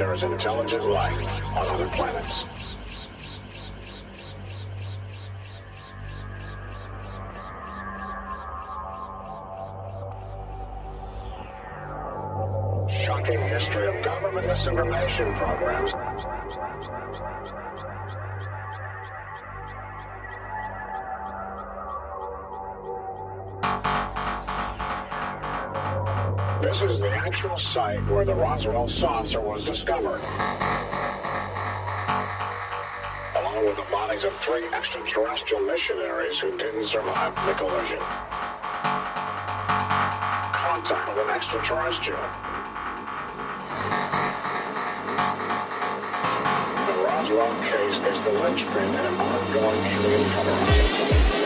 there is intelligent life on other planets. Shocking history of government misinformation programs. This is the actual site where the Roswell saucer was discovered. Along with the bodies of three extraterrestrial missionaries who didn't survive the collision. Contact with an extraterrestrial. The Roswell case is the linchpin in an ongoing alien cover-up.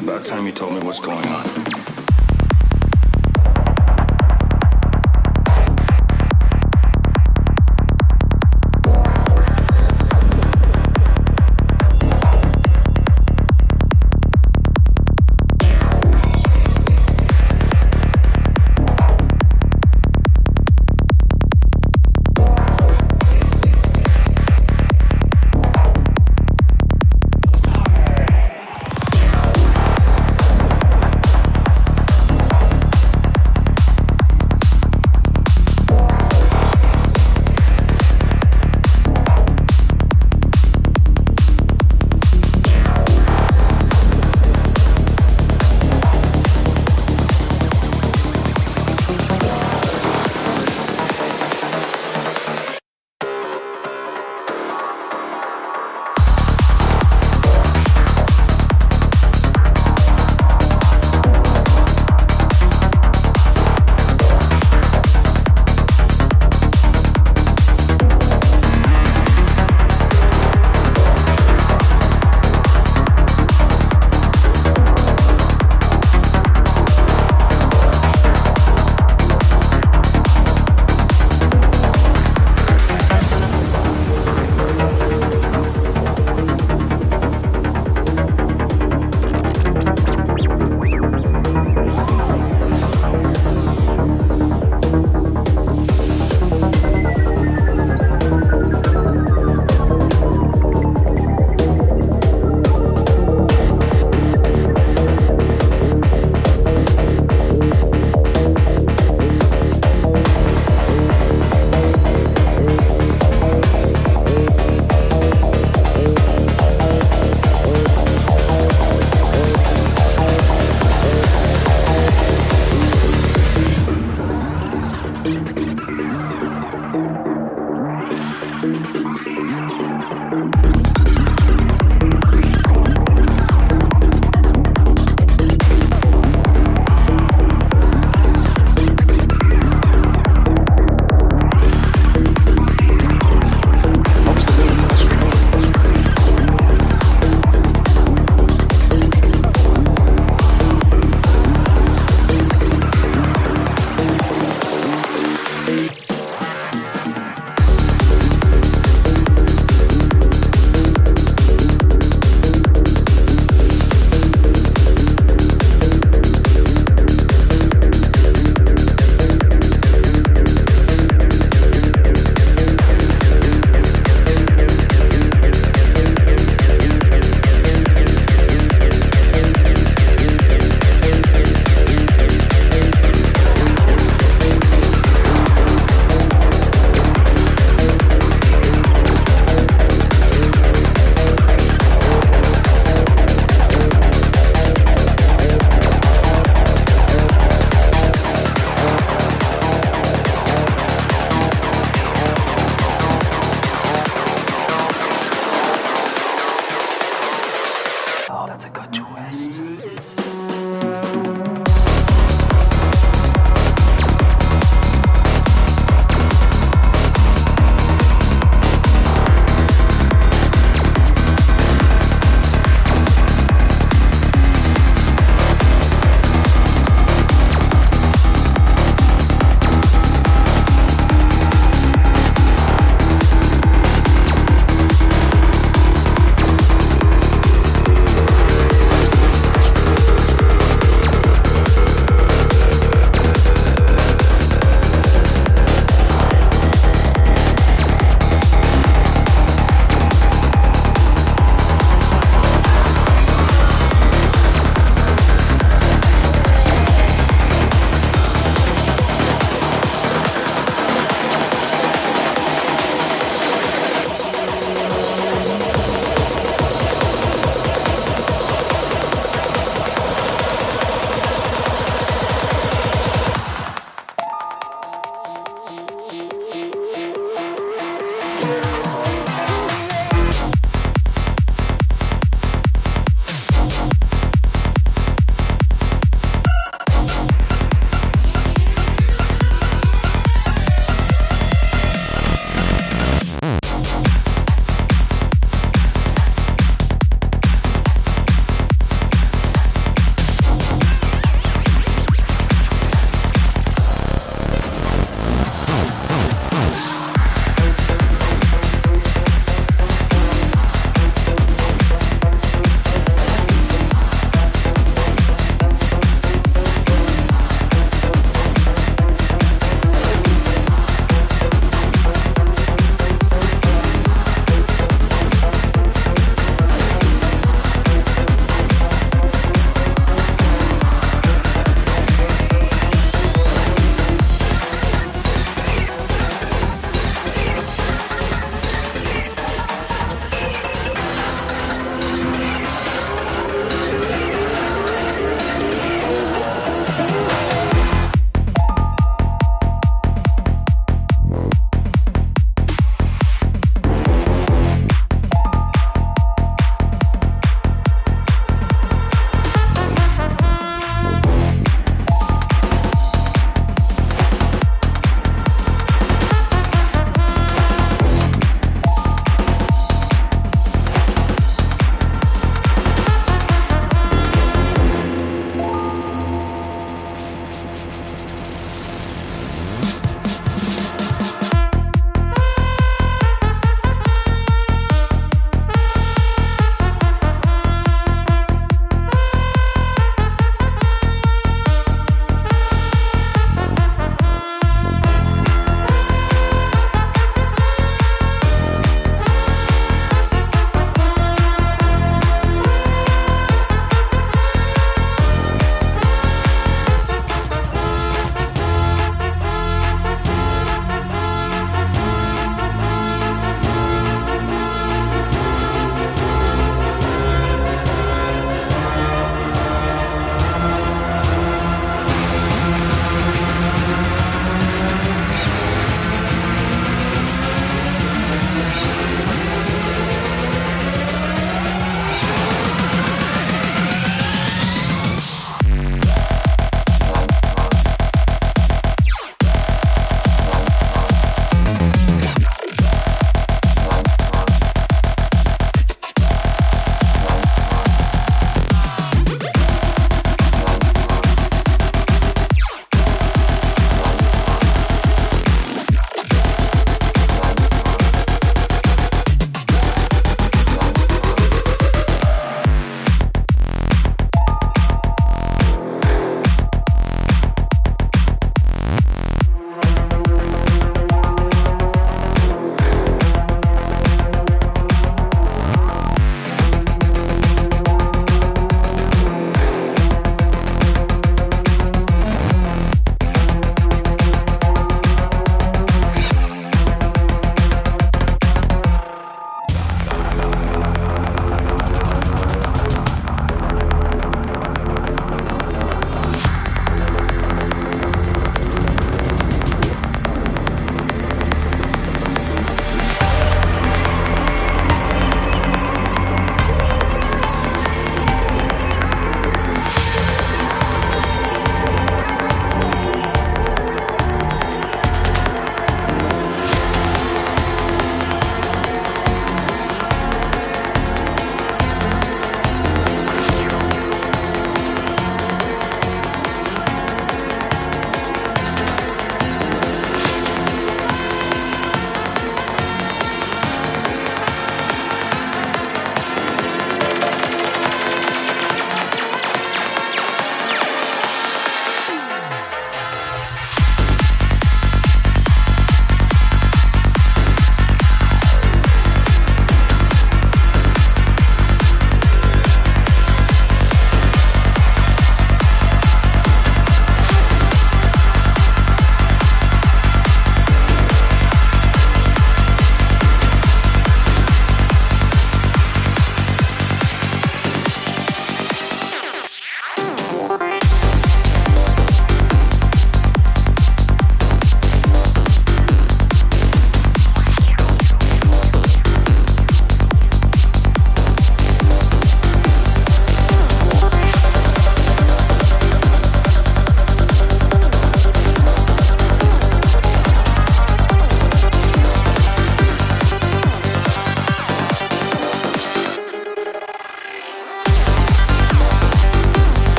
About time you told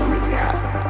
really happening.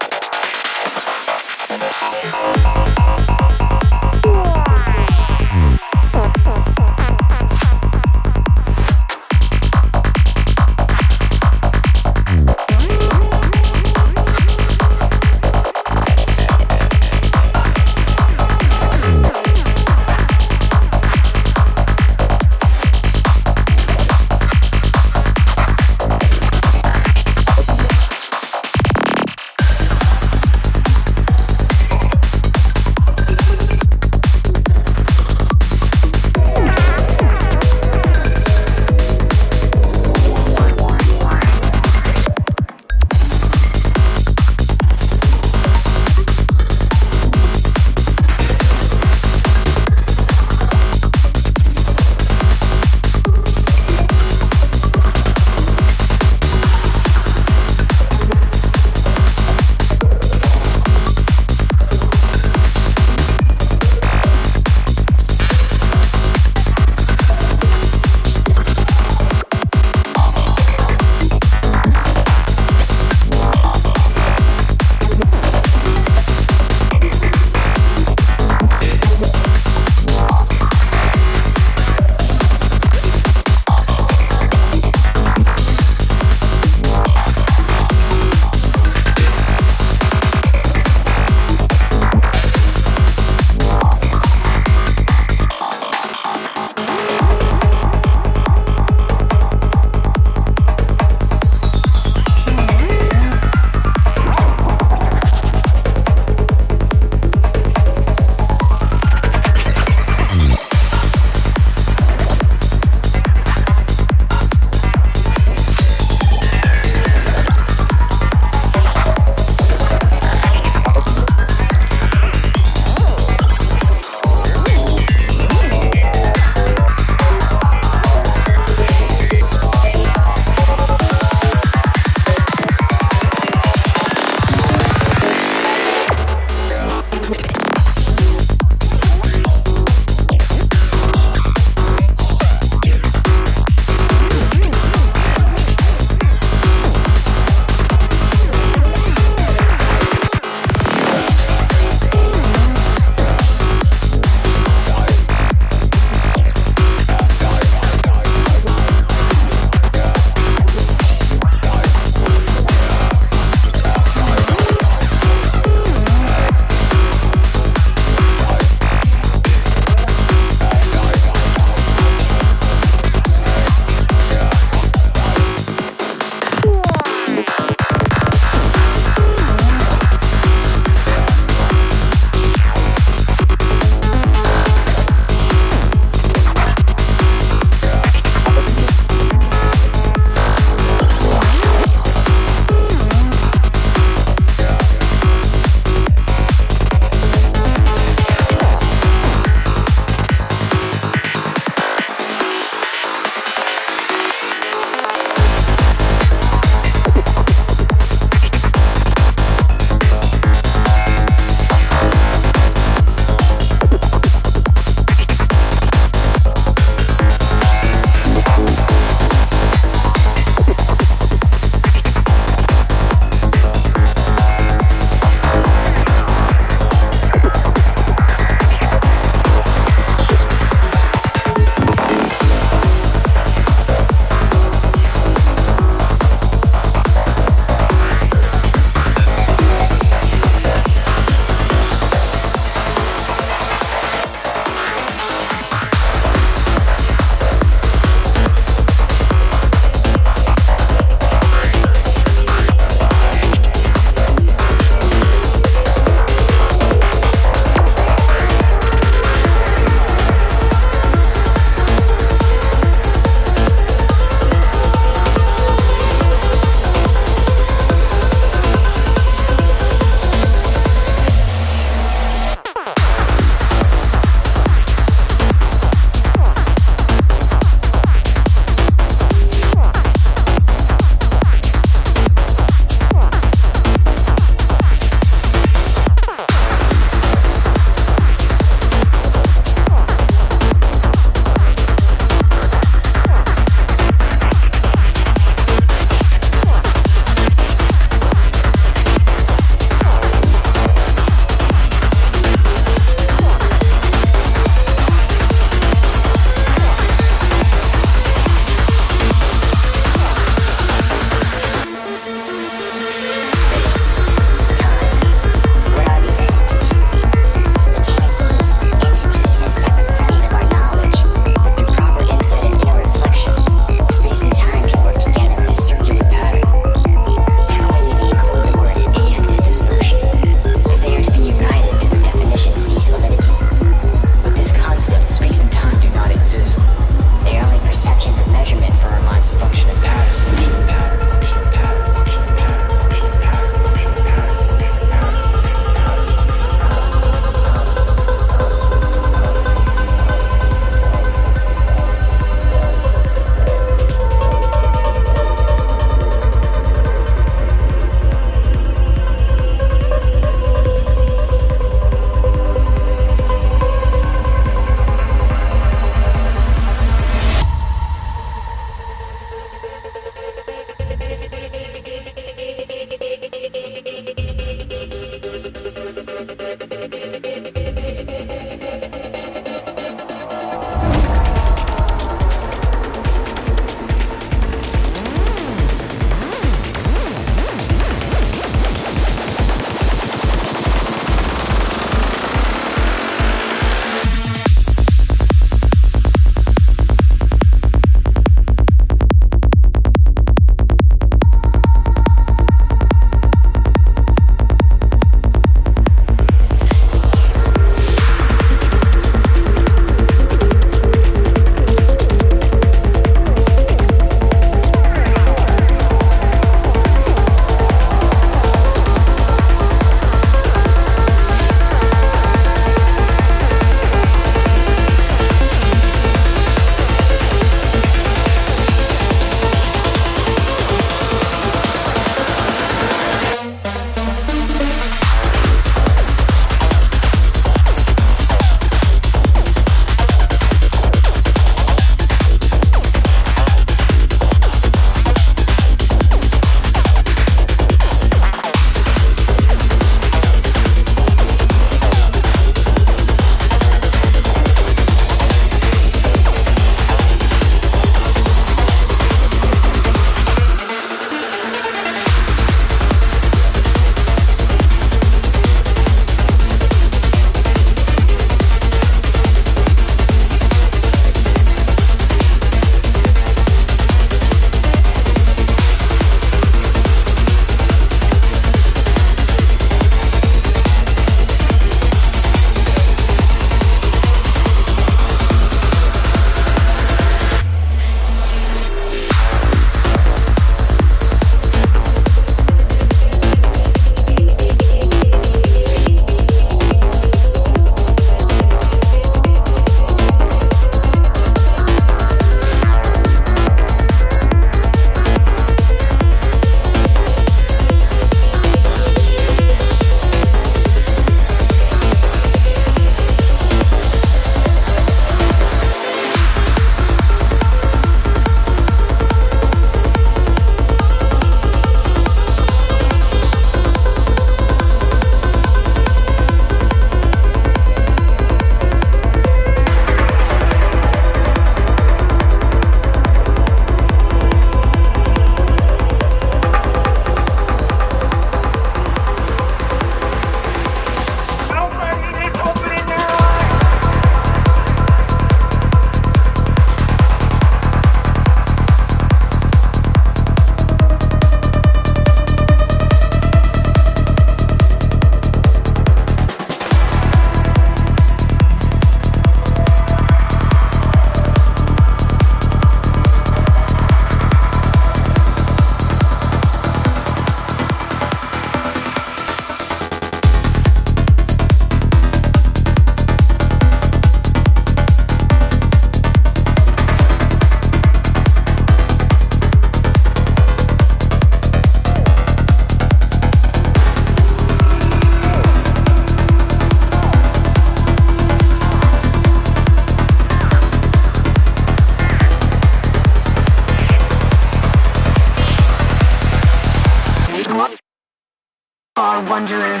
far wanderer.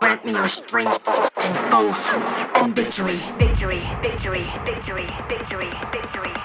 Grant me your strength and both and victory. Victory, victory, victory, victory, victory, victory.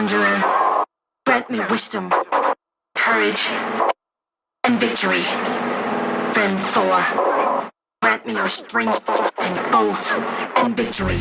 Wanderer, grant me wisdom, courage, and victory. Friend Thor, grant me your strength and both and victory,